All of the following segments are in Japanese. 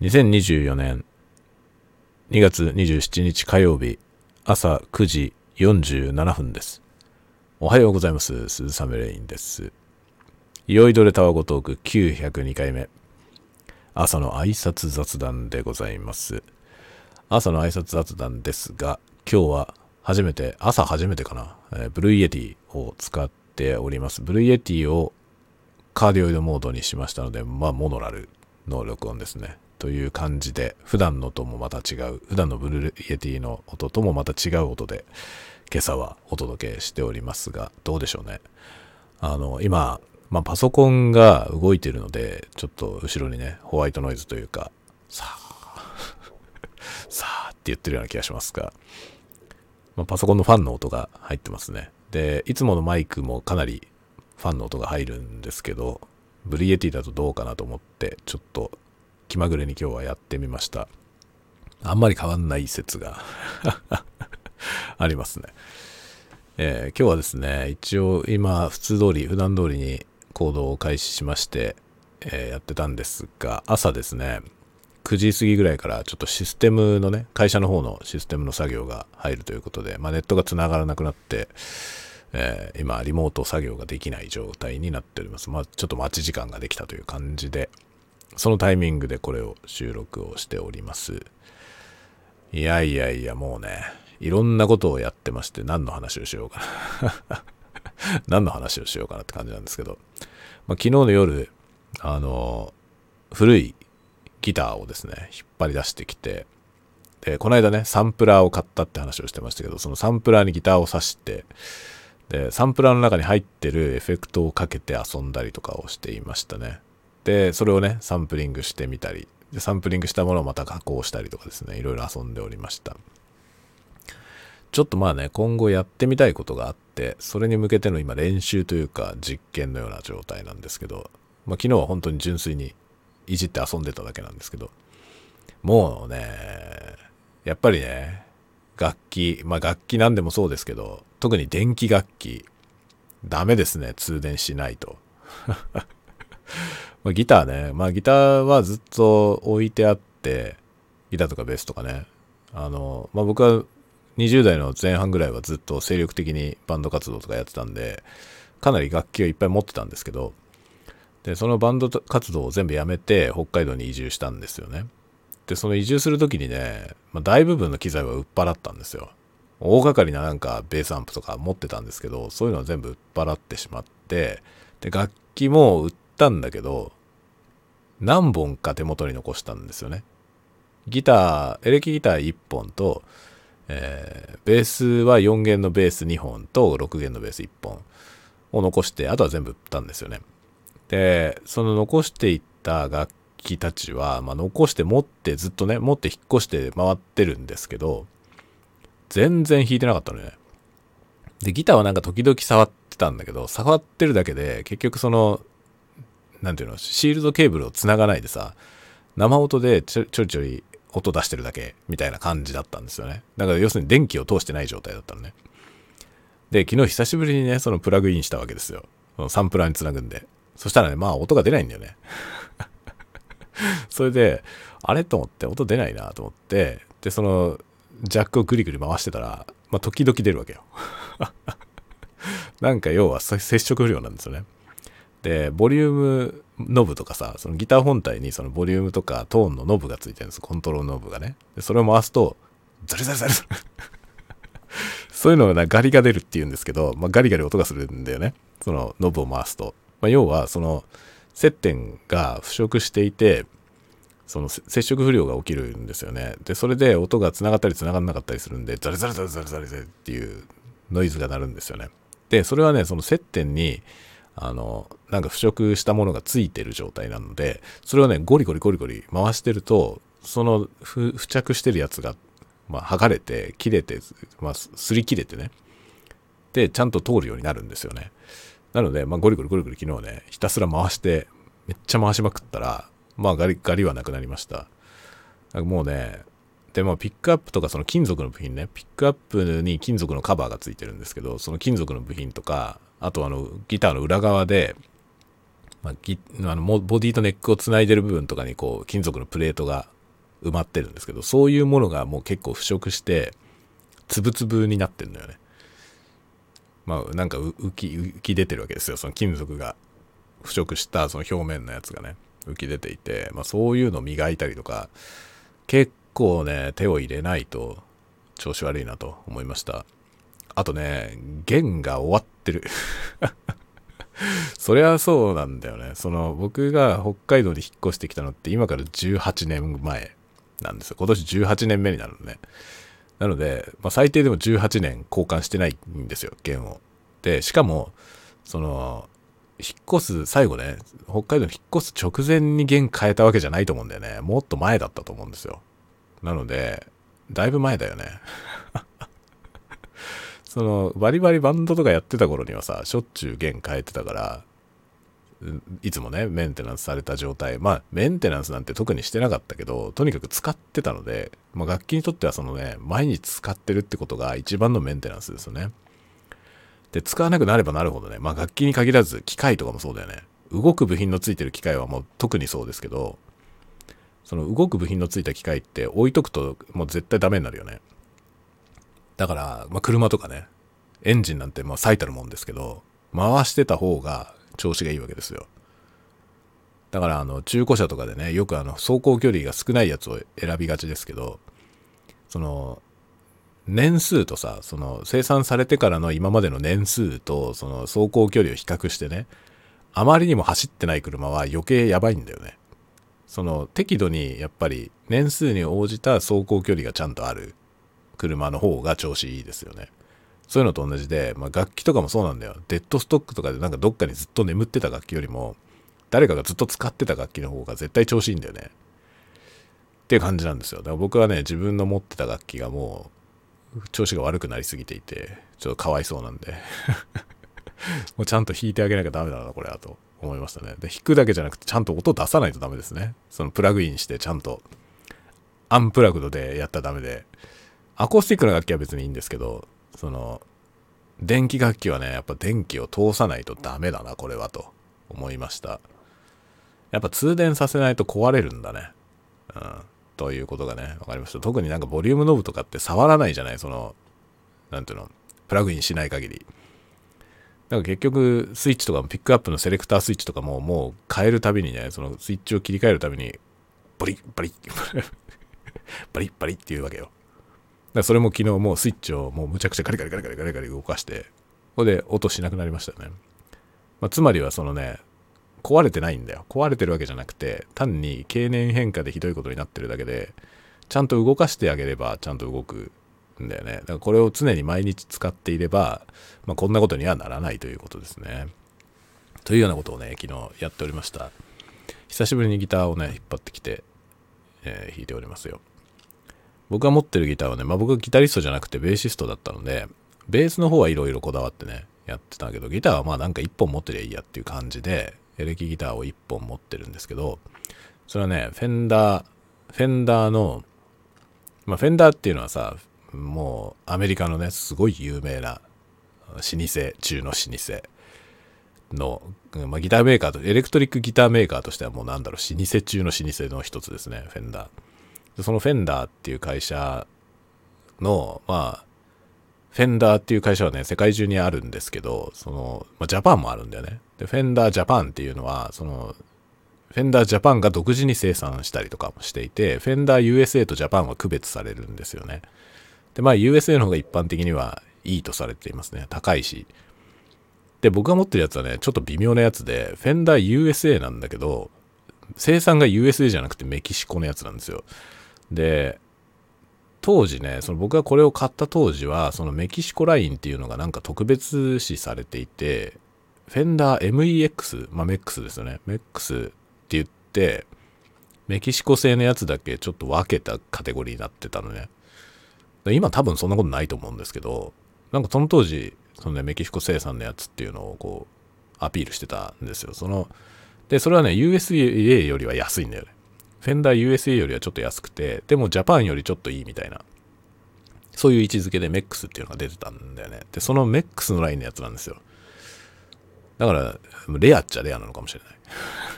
2024年2月27日火曜日朝9時47分です。おはようございます。鈴雨レインです。酔いどれタワゴトーク902回目。朝の挨拶雑談でございます。朝の挨拶雑談ですが、今日は初めて、朝初めてかな、えー Blue Yeti を使っております。 Blue Yeti をカーディオイドモードにしましたので、まあ、モノラルの録音ですね。という感じで、普段のともまた違う、普段の Blue Yeti の音ともまた違う音で、今朝はお届けしておりますが、どうでしょうね。あの、今、まあ、パソコンが動いてるので、ちょっと後ろにね、ホワイトノイズというか、さあ、さあって言ってるような気がしますが、まあ、パソコンのファンの音が入ってますね。で、いつものマイクもかなりファンの音が入るんですけど、ブリエティだとどうかなと思って、ちょっと気まぐれに今日はやってみました。あんまり変わんない説が ありますね。えー今日はですね、一応今普通通り、普段通りに行動を開始しまして、えーやってたんですが、朝ですね、9時過ぎぐらいからちょっとシステムのね、会社の方のシステムの作業が入るということで、まあ、ネットが繋がらなくなって、えー今、リモート作業ができない状態になっております。まあ、ちょっと待ち時間ができたという感じで、そのタイミングでこれを収録をしております。いやいやいや、もうね、いろんなことをやってまして、何の話をしようかな。何の話をしようかなって感じなんですけど、まあ、昨日の夜、あの、古いギターをですね、引っ張り出してきて、で、この間ね、サンプラーを買ったって話をしてましたけど、そのサンプラーにギターを挿して、で、サンプラーの中に入ってるエフェクトをかけて遊んだりとかをしていましたね。で、それをね、サンプリングしてみたり、で、サンプリングしたものをまた加工したりとかですね、いろいろ遊んでおりました。ちょっとまあね、今後やってみたいことがあって、それに向けての今練習というか実験のような状態なんですけど、まあ昨日は本当に純粋にいじって遊んでただけなんですけど、もうね、やっぱりね、楽器、まあ楽器なんでもそうですけど、特に電気楽器、ダメですね、通電しないと。まあギターね、まあギターはずっと置いてあって、ギターとかベースとかね、あの、まあ僕は20代の前半ぐらいはずっと精力的にバンド活動とかやってたんで、かなり楽器をいっぱい持ってたんですけど、で、そのバンド活動を全部やめて北海道に移住したんですよね。で、その移住するときにね、まあ、大部分の機材は売っ払ったんですよ。大掛かりななんかベースアンプとか持ってたんですけど、そういうのは全部売っ払ってしまって、で、楽器も売ったんだけど、何本か手元に残したんですよね。ギター、エレキギター1本と、えーベースは4弦のベース2本と6弦のベース1本を残して、あとは全部売ったんですよね。で、その残していった楽器たちは、まあ、残して持ってずっとね、持って引っ越して回ってるんですけど、全然弾いてなかったのね。で、ギターはなんか時々触ってたんだけど、触ってるだけで、結局その、なんていうの、シールドケーブルを繋がないでさ、生音でちょちょいちょい音出してるだけみたいな感じだったんですよね。だから要するに電気を通してない状態だったのね。で、昨日久しぶりにね、そのプラグインしたわけですよ。そのサンプラーにつなぐんで。そしたらね、まあ音が出ないんだよね。それで、あれと思って、音出ないなと思って、で、その、ジャックをぐりぐり回してたら、まあ時々出るわけよ。なんか要は接触不良なんですよね。で、ボリュームノブとかさ、そのギター本体にそのボリュームとかトーンのノブがついてるんです。コントロールノブがね。で、それを回すと、ザリザリザリザリ。そういうのがガリが出るっていうんですけど、まあ、ガリガリ音がするんだよね。そのノブを回すと。まあ、要は、その接点が腐食していて、その接触不良が起きるんですよね。で、それで音が繋がったり繋がんなかったりするんで、ザリザリザリザリザリザリっていうノイズが鳴るんですよね。で、それはね、その接点に、あの、なんか腐食したものがついてる状態なので、それをね、ゴリゴリゴリゴリ回してると、その付着してるやつが、まあ、剥がれて、切れて、まあ、擦り切れてね。で、ちゃんと通るようになるんですよね。なので、まあ、ゴリゴリゴリゴリ昨日ね、ひたすら回して、めっちゃ回しまくったら、まあ、ガリ、ガリはなくなりました。もうね、で、まあ、ピックアップとか、その金属の部品ね、ピックアップに金属のカバーがついてるんですけど、その金属の部品とか、あとあの、ギターの裏側で、まあ、ギあのボディとネックをつないでる部分とかにこう金属のプレートが埋まってるんですけどそういうものがもう結構腐食してつぶつぶになってるんだよね。まあなんか浮き浮き出てるわけですよ。その金属が腐食したその表面のやつがね浮き出ていて、まあ、そういうのを磨いたりとか結構ね手を入れないと調子悪いなと思いました。あとね弦が終わってる そりゃそうなんだよねその僕が北海道に引っ越してきたのって今から18年前なんですよ今年18年目になるのねなので、まあ、最低でも18年交換してないんですよ弦をでしかもその引っ越す、最後ね、北海道に引っ越す直前に弦変えたわけじゃないと思うんだよね。もっと前だったと思うんですよ。なので、だいぶ前だよね。その、バリバリバンドとかやってた頃にはさ、しょっちゅう弦変えてたから、いつもね、メンテナンスされた状態。まあ、メンテナンスなんて特にしてなかったけど、とにかく使ってたので、まあ、楽器にとってはそのね、毎日使ってるってことが一番のメンテナンスですよね。で、使わなくなればなるほどね、まあ楽器に限らず機械とかもそうだよね。動く部品のついてる機械はもう特にそうですけど、その動く部品のついた機械って置いとくともう絶対ダメになるよね。だから、まあ車とかね、エンジンなんてまあ最たるもんですけど、回してた方が調子がいいわけですよ。だからあの中古車とかでね、よくあの走行距離が少ないやつを選びがちですけど、その年数とさ、その生産されてからの今までの年数とその走行距離を比較してね、あまりにも走ってない車は余計やばいんだよね。その適度にやっぱり年数に応じた走行距離がちゃんとある車の方が調子いいですよね。そういうのと同じで、まあ、楽器とかもそうなんだよ。デッドストックとかでなんかどっかにずっと眠ってた楽器よりも、誰かがずっと使ってた楽器の方が絶対調子いいんだよね。っていう感じなんですよ。だから僕はね、自分の持ってた楽器がもう調子が悪くなりすぎていて、ちょっとかわいそうなんで もうちゃんと弾いてあげなきゃダメだな、これはと思いましたね。で、弾くだけじゃなくて、ちゃんと音出さないとダメですね。そのプラグインして、ちゃんと、アンプラグドでやったらダメで、アコースティックな楽器は別にいいんですけど、その、電気楽器はね、やっぱ電気を通さないとダメだな、これはと思いました。やっぱ通電させないと壊れるんだね。うん。ということがね、分かりました。特になんかボリュームノブとかって触らないじゃないその、なんていうの、プラグインしない限り。だから結局、スイッチとかもピックアップのセレクタースイッチとかももう変えるたびにね、そのスイッチを切り替えるたびに、ボリッバリッ、バリッバリッっていうわけよ。それも昨日もうスイッチをもうむちゃくちゃカリカリカリカリカリカリ動かして、ここで音しなくなりましたよね。まあ、つまりはそのね、壊れてないんだよ。壊れてるわけじゃなくて、単に経年変化でひどいことになってるだけで、ちゃんと動かしてあげれば、ちゃんと動くんだよね。だからこれを常に毎日使っていれば、まあ、こんなことにはならないということですね。というようなことをね、昨日やっておりました。久しぶりにギターをね、引っ張ってきて、えー、弾いておりますよ。僕が持ってるギターはね、まあ僕はギタリストじゃなくてベーシストだったので、ベースの方はいろいろこだわってね、やってたけど、ギターはまあなんか一本持ってりゃいいやっていう感じで、エレキギターを1本持ってるんですけど、それはね、フェンダー、フェンダーの、まあ、フェンダーっていうのはさ、もうアメリカのね、すごい有名な老舗中の老舗の、まあ、ギターメーカーと、エレクトリックギターメーカーとしてはもうなんだろう、老舗中の老舗の一つですね、フェンダー。でそのフェンダーっていう会社の、まあ、フェンダーっていう会社はね、世界中にあるんですけど、その、まあ、ジャパンもあるんだよね。で、フェンダージャパンっていうのは、その、フェンダージャパンが独自に生産したりとかもしていて、フェンダー USA とジャパンは区別されるんですよね。で、まあ USA の方が一般的にはいいとされていますね。高いし。で、僕が持ってるやつはね、ちょっと微妙なやつで、フェンダー USA なんだけど、生産が USA じゃなくてメキシコのやつなんですよ。で、当時ね、その僕がこれを買った当時は、そのメキシコラインっていうのがなんか特別視されていて、フェンダー MEX、まあ、メックスですよね。メックスって言って、メキシコ製のやつだけちょっと分けたカテゴリーになってたのね。今多分そんなことないと思うんですけど、なんかその当時、そのね、メキシコ生産のやつっていうのをこう、アピールしてたんですよ。その、で、それはね、USA よりは安いんだよね。フェンダー USA よりはちょっと安くて、でもジャパンよりちょっといいみたいな。そういう位置づけでメックスっていうのが出てたんだよね。で、そのメックスのラインのやつなんですよ。だから、レアっちゃレアなのかもしれ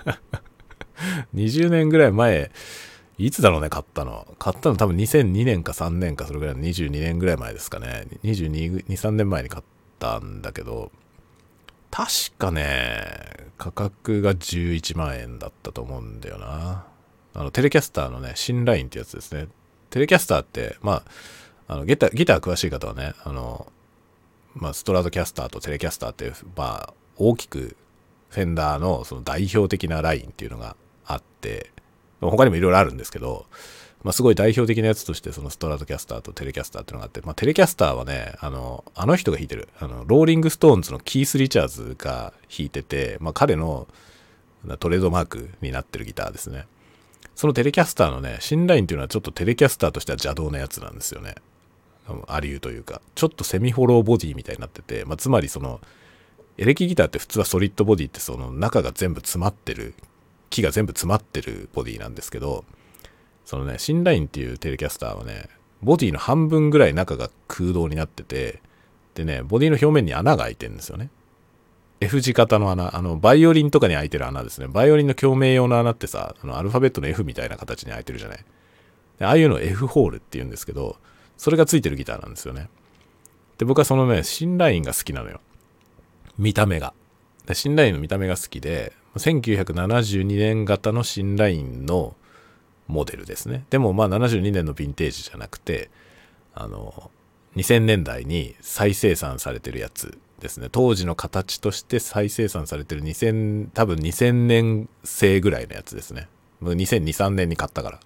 ない。20年ぐらい前、いつだろうね、買ったの。買ったの多分2002年か3年かそれぐらいの22年ぐらい前ですかね。22、2 3年前に買ったんだけど、確かね、価格が11万円だったと思うんだよな。あの、テレキャスターのね、新ラインってやつですね。テレキャスターって、まあ、あのギター、ギター詳しい方はね、あの、まあ、ストラートキャスターとテレキャスターって、まあ、大きくフェンダーのその代表的なラインっていうのがあって、他にもいろいろあるんですけど、まあ、すごい代表的なやつとして、そのストラートキャスターとテレキャスターっていうのがあって、まあ、テレキャスターはね、あの、あの人が弾いてる、あの、ローリングストーンズのキース・リチャーズが弾いてて、まあ、彼のトレードマークになってるギターですね。そのテレキャスターのね、シンラインっていうのはちょっとテレキャスターとしては邪道なやつなんですよね。ありゆというか、ちょっとセミホローボディみたいになってて、まあ、つまりその、エレキギターって普通はソリッドボディってその中が全部詰まってる、木が全部詰まってるボディなんですけど、そのね、新ラインっていうテレキャスターはね、ボディの半分ぐらい中が空洞になってて、でね、ボディの表面に穴が開いてるんですよね。F 字型の穴、あの、バイオリンとかに開いてる穴ですね。バイオリンの共鳴用の穴ってさ、あのアルファベットの F みたいな形に開いてるじゃない。ああいうのを F ホールって言うんですけど、それがついてるギターなんですよね。で、僕はそのね、新ラインが好きなのよ。見た目が。新ラインの見た目が好きで、1972年型の新ラインのモデルですね。でもまあ72年のヴィンテージじゃなくて、あの、2000年代に再生産されてるやつですね。当時の形として再生産されてる2000、多分2000年製ぐらいのやつですね。2002、3年に買ったから。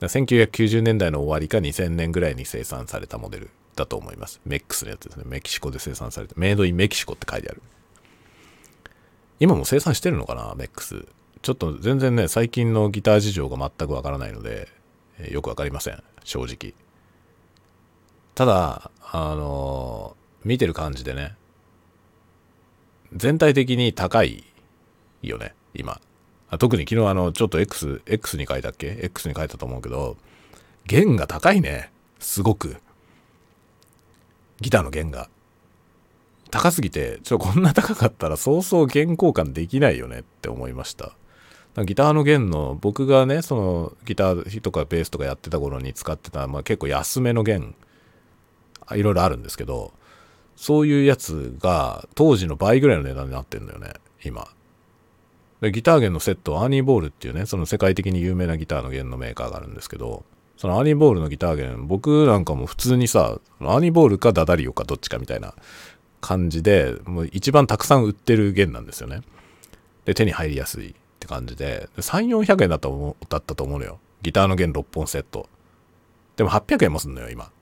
1990年代の終わりか2000年ぐらいに生産されたモデルだと思います。メックスのやつですね。メキシコで生産されて、メイドインメキシコって書いてある。今も生産してるのかな？メックス。ちょっと全然ね、最近のギター事情が全くわからないので、えー、よくわかりません。正直。ただ、あの、見てる感じでね、全体的に高いよね、今。特に昨日あの、ちょっと X、X に書いたっけ ?X に書いたと思うけど、弦が高いね。すごく。ギターの弦が。高すぎて、ちょ、こんな高かったらそうそう弦交換できないよねって思いました。ギターの弦の、僕がね、そのギターとかベースとかやってた頃に使ってた、まあ、結構安めの弦、いろいろあるんですけど、そういうやつが当時の倍ぐらいの値段になってんのよね、今。で、ギター弦のセット、アーニーボールっていうね、その世界的に有名なギターの弦のメーカーがあるんですけど、そのアーニーボールのギター弦、僕なんかも普通にさ、アーニーボールかダダリオかどっちかみたいな感じで、もう一番たくさん売ってる弦なんですよね。で、手に入りやすい。って感じで、3、400円だっただったと思うのよ。ギターの弦6本セット。でも800円もすんのよ、今。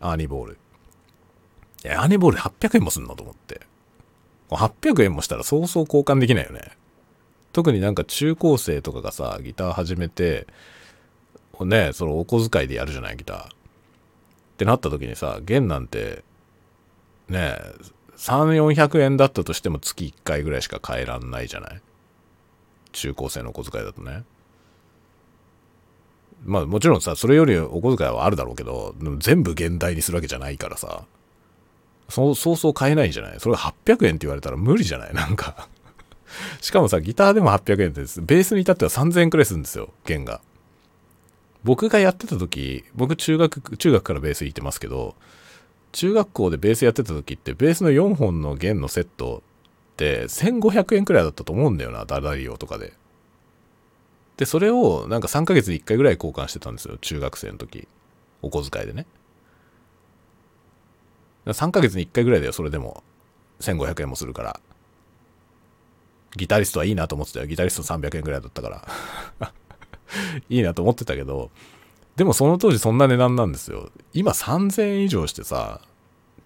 アーニーボール。いや、アーニーボール800円もすんのと思って。800円もしたらそうそう交換できないよね。特になんか中高生とかがさ、ギター始めて、ね、そのお小遣いでやるじゃない、ギター。ってなった時にさ、弦なんて、ね、3、400円だったとしても月1回ぐらいしか買えらんないじゃない？中高生のお小遣いだとね。まあもちろんさ、それよりお小遣いはあるだろうけど、全部現代にするわけじゃないからさ、そうそうそう買えないんじゃないそれが800円って言われたら無理じゃない？なんかしかもさ、ギターでも800円です。ベースに至っては3000円くらいするんですよ、弦が。僕がやってた時、僕中学、中学からベース弾いてますけど、中学校でベースやってた時って、ベースの4本の弦のセットって1500円くらいだったと思うんだよな、ダダリオとかで。で、それをなんか3ヶ月に1回ぐらい交換してたんですよ、中学生の時。お小遣いでね。3ヶ月に1回ぐらいだよ、それでも。1500円もするから。ギタリストはいいなと思ってたよ。ギタリスト300円ぐらいだったから いいなと思ってたけど、でもその当時そんな値段なんですよ。今3000円以上してさ、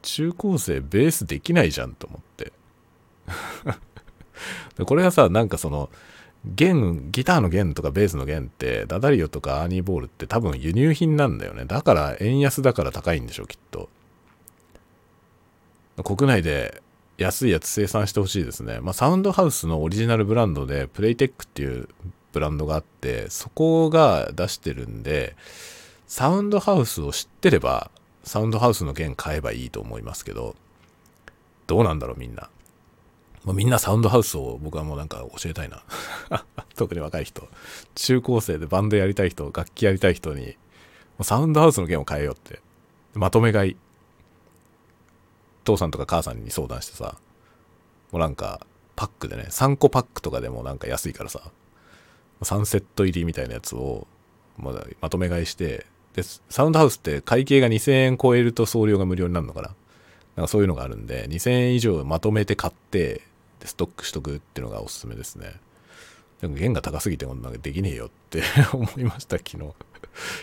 中高生ベースできないじゃんと思って。これがさ、なんかその、弦、ギターの弦とかベースの弦って、ダダリオとかアーニーボールって多分輸入品なんだよね。だから円安だから高いんでしょ、きっと。国内で安いやつ生産してほしいですね。まあ、サウンドハウスのオリジナルブランドで、プレイテックっていうブランドがあって、そこが出してるんで、サウンドハウスを知ってれば、サウンドハウスの弦買えばいいと思いますけど、どうなんだろうみんな。もうみんなサウンドハウスを僕はもうなんか教えたいな。特に若い人。中高生でバンドやりたい人、楽器やりたい人に、サウンドハウスの弦を変えようって。まとめ買い。父さんとか母さんに相談してさ、もうなんか、パックでね、3個パックとかでもなんか安いからさ、3セット入りみたいなやつを、まだまとめ買いして、で、サウンドハウスって会計が2000円超えると送料が無料になるのかななんかそういうのがあるんで、2000円以上まとめて買って、で、ストックしとくっていうのがおすすめですね。でも弦が高すぎてこんなできねえよって 思いました、昨日。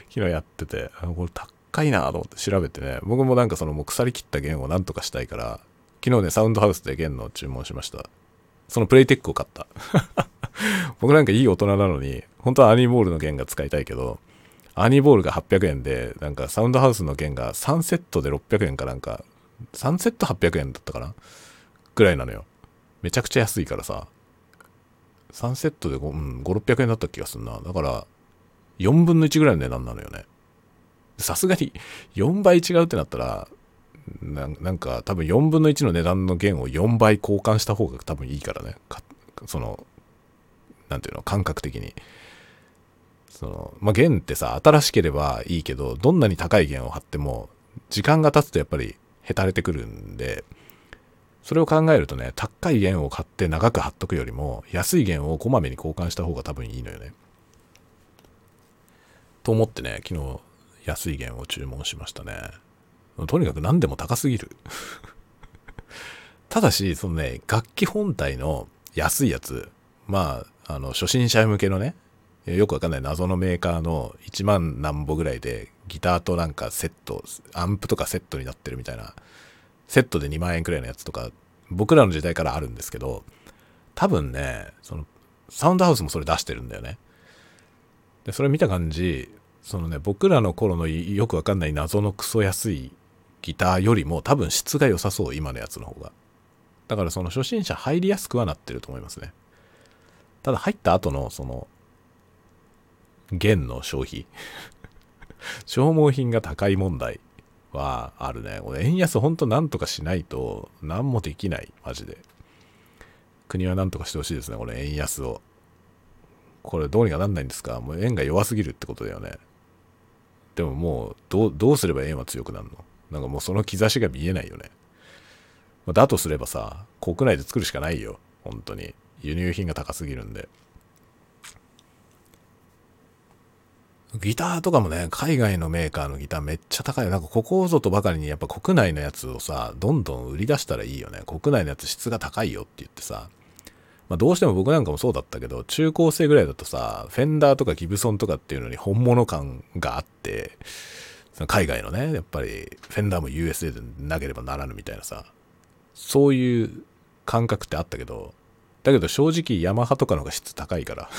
昨日やってて、これ高いなと思って調べてね、僕もなんかそのもう腐りきった弦をなんとかしたいから、昨日ね、サウンドハウスで弦の注文しました。そのプレイテックを買った。僕なんかいい大人なのに、本当はアニーボールの弦が使いたいけど、アニーボールが800円で、なんかサウンドハウスの弦が3セットで600円かなんか、3セット800円だったかな？ぐらいなのよ。めちゃくちゃ安いからさ、3セットで5、うん、5、600円だった気がするな。だから、4分の1ぐらいの値段なのよね。さすがに4倍違うってなったら、なんか多分4分の1の値段の弦を4倍交換した方が多分いいからね。その、なんていうの、感覚的に。その、まあ、弦ってさ、新しければいいけど、どんなに高い弦を張っても、時間が経つとやっぱりへたれてくるんで、それを考えるとね、高い弦を買って長く貼っとくよりも、安い弦をこまめに交換した方が多分いいのよね。と思ってね、昨日安い弦を注文しましたね。とにかく何でも高すぎる。ただし、そのね、楽器本体の安いやつ、まあ、あの、初心者向けのね、よくわかんない謎のメーカーの1万何ぼぐらいでギターとなんかセット、アンプとかセットになってるみたいな、セットで2万円くらいのやつとか、僕らの時代からあるんですけど、多分ね、その、サウンドハウスもそれ出してるんだよね。で、それ見た感じ、そのね、僕らの頃のよくわかんない謎のクソ安いギターよりも多分質が良さそう、今のやつの方が。だからその初心者入りやすくはなってると思いますね。ただ入った後のその、弦の消費 消耗品が高い問題はあるね。これ円安ほんとなんとかしないと何もできない。マジで。国は何とかしてほしいですね。これ円安を。これどうにかなんないんですか？もう円が弱すぎるってことだよね。でももうどう、どうすれば円は強くなるの？なんかもうその兆しが見えないよね。だとすればさ、国内で作るしかないよ。本当に。輸入品が高すぎるんで。ギターとかもね、海外のメーカーのギターめっちゃ高いよ。なんかここぞとばかりにやっぱ国内のやつをさ、どんどん売り出したらいいよね。国内のやつ質が高いよって言ってさ。まあどうしても僕なんかもそうだったけど、中高生ぐらいだとさ、フェンダーとかギブソンとかっていうのに本物感があって、その海外のね、やっぱりフェンダーも USA でなければならぬみたいなさ、そういう感覚ってあったけど、だけど正直ヤマハとかの方が質高いから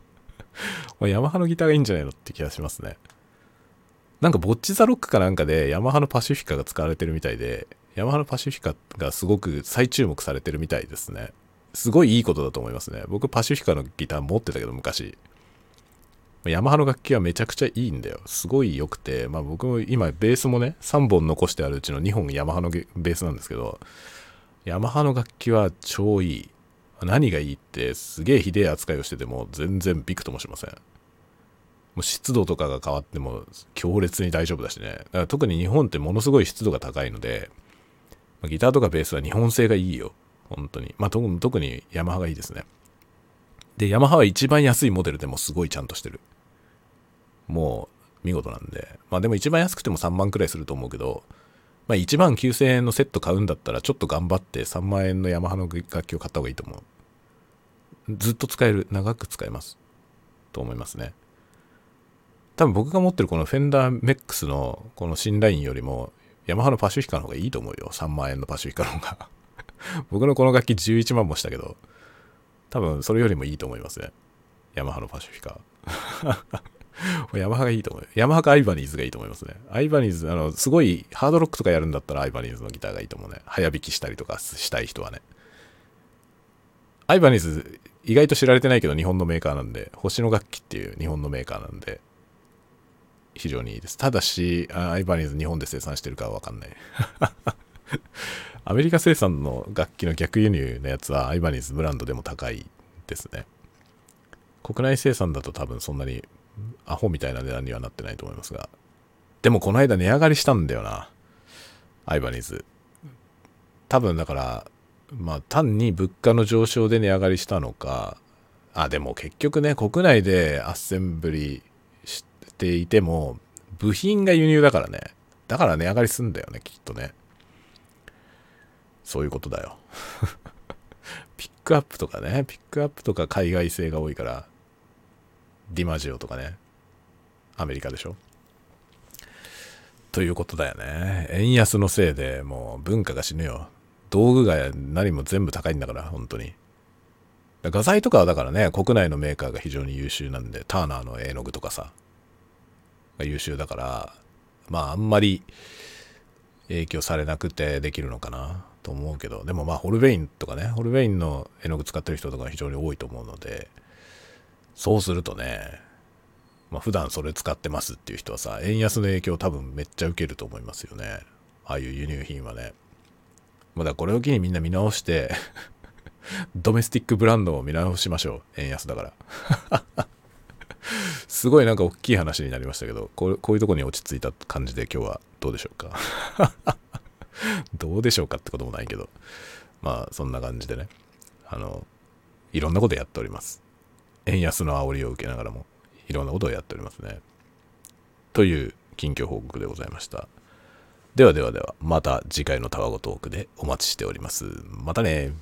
ヤマハのギターがいいんじゃないのって気がしますね。なんかボッチザロックかなんかでヤマハのパシフィカが使われてるみたいで、ヤマハのパシフィカがすごく再注目されてるみたいですね。すごいいいことだと思いますね。僕パシフィカのギター持ってたけど昔。ヤマハの楽器はめちゃくちゃいいんだよ。すごい良くて、まあ僕も今ベースもね、3本残してあるうちの2本ヤマハのベースなんですけど、ヤマハの楽器は超いい。何がいいってすげえひでえ扱いをしてても全然ビクともしません。もう湿度とかが変わっても強烈に大丈夫だしね。だから特に日本ってものすごい湿度が高いので、ギターとかベースは日本製がいいよ。本当に。まあ特にヤマハがいいですね。で、ヤマハは一番安いモデルでもすごいちゃんとしてる。もう見事なんで。まあでも一番安くても3万くらいすると思うけど、まあ1万9000円のセット買うんだったらちょっと頑張って3万円のヤマハの楽器を買った方がいいと思う。ずっと使える。長く使えます。と思いますね。多分僕が持ってるこのフェンダーメックスのこの新ラインよりも、ヤマハのパシフィカの方がいいと思うよ。3万円のパシフィカの方が 僕のこの楽器11万もしたけど、多分それよりもいいと思いますね。ヤマハのパシフィカ。ヤマハがいいと思う。ヤマハかアイバニーズがいいと思いますね。アイバニーズ、あの、すごいハードロックとかやるんだったらアイバニーズのギターがいいと思うね。早弾きしたりとかしたい人はね。アイバニーズ意外と知られてないけど日本のメーカーなんで、星の楽器っていう日本のメーカーなんで、非常にいいです。ただし、アイバニーズ日本で生産してるかはわかんない。アメリカ生産の楽器の逆輸入のやつはアイバニーズブランドでも高いですね。国内生産だと多分そんなにアホみたいな値段にはなってないと思いますが。でもこの間値上がりしたんだよな。アイバニーズ。多分だから、まあ単に物価の上昇で値上がりしたのか、あ、でも結局ね、国内でアッセンブリしていても、部品が輸入だからね。だから値上がりすんだよね、きっとね。そういうことだよ。ピックアップとかね、ピックアップとか海外製が多いから、ディマジオとかね、アメリカでしょ。ということだよね。円安のせいでもう文化が死ぬよ。道具が何も全部高いんだから、本当に。画材とかはだからね、国内のメーカーが非常に優秀なんで、ターナーの絵の具とかさ、が優秀だから、まああんまり影響されなくてできるのかなと思うけど、でもまあホルベインとかね、ホルベインの絵の具使ってる人とか非常に多いと思うので、そうするとね、まあ普段それ使ってますっていう人はさ、円安の影響多分めっちゃ受けると思いますよね。ああいう輸入品はね。まだこれを機にみんな見直して ドメスティックブランドを見直しましょう。円安だから すごいなんか大きい話になりましたけど、こうこういうとこに落ち着いた感じで今日はどうでしょうか？どうでしょうかってこともないけど、まあそんな感じでね、あの、いろんなことやっております。円安の煽りを受けながらも、いろんなことをやっておりますね。という近況報告でございました。ではではでは、また次回のタワゴトークでお待ちしております。またね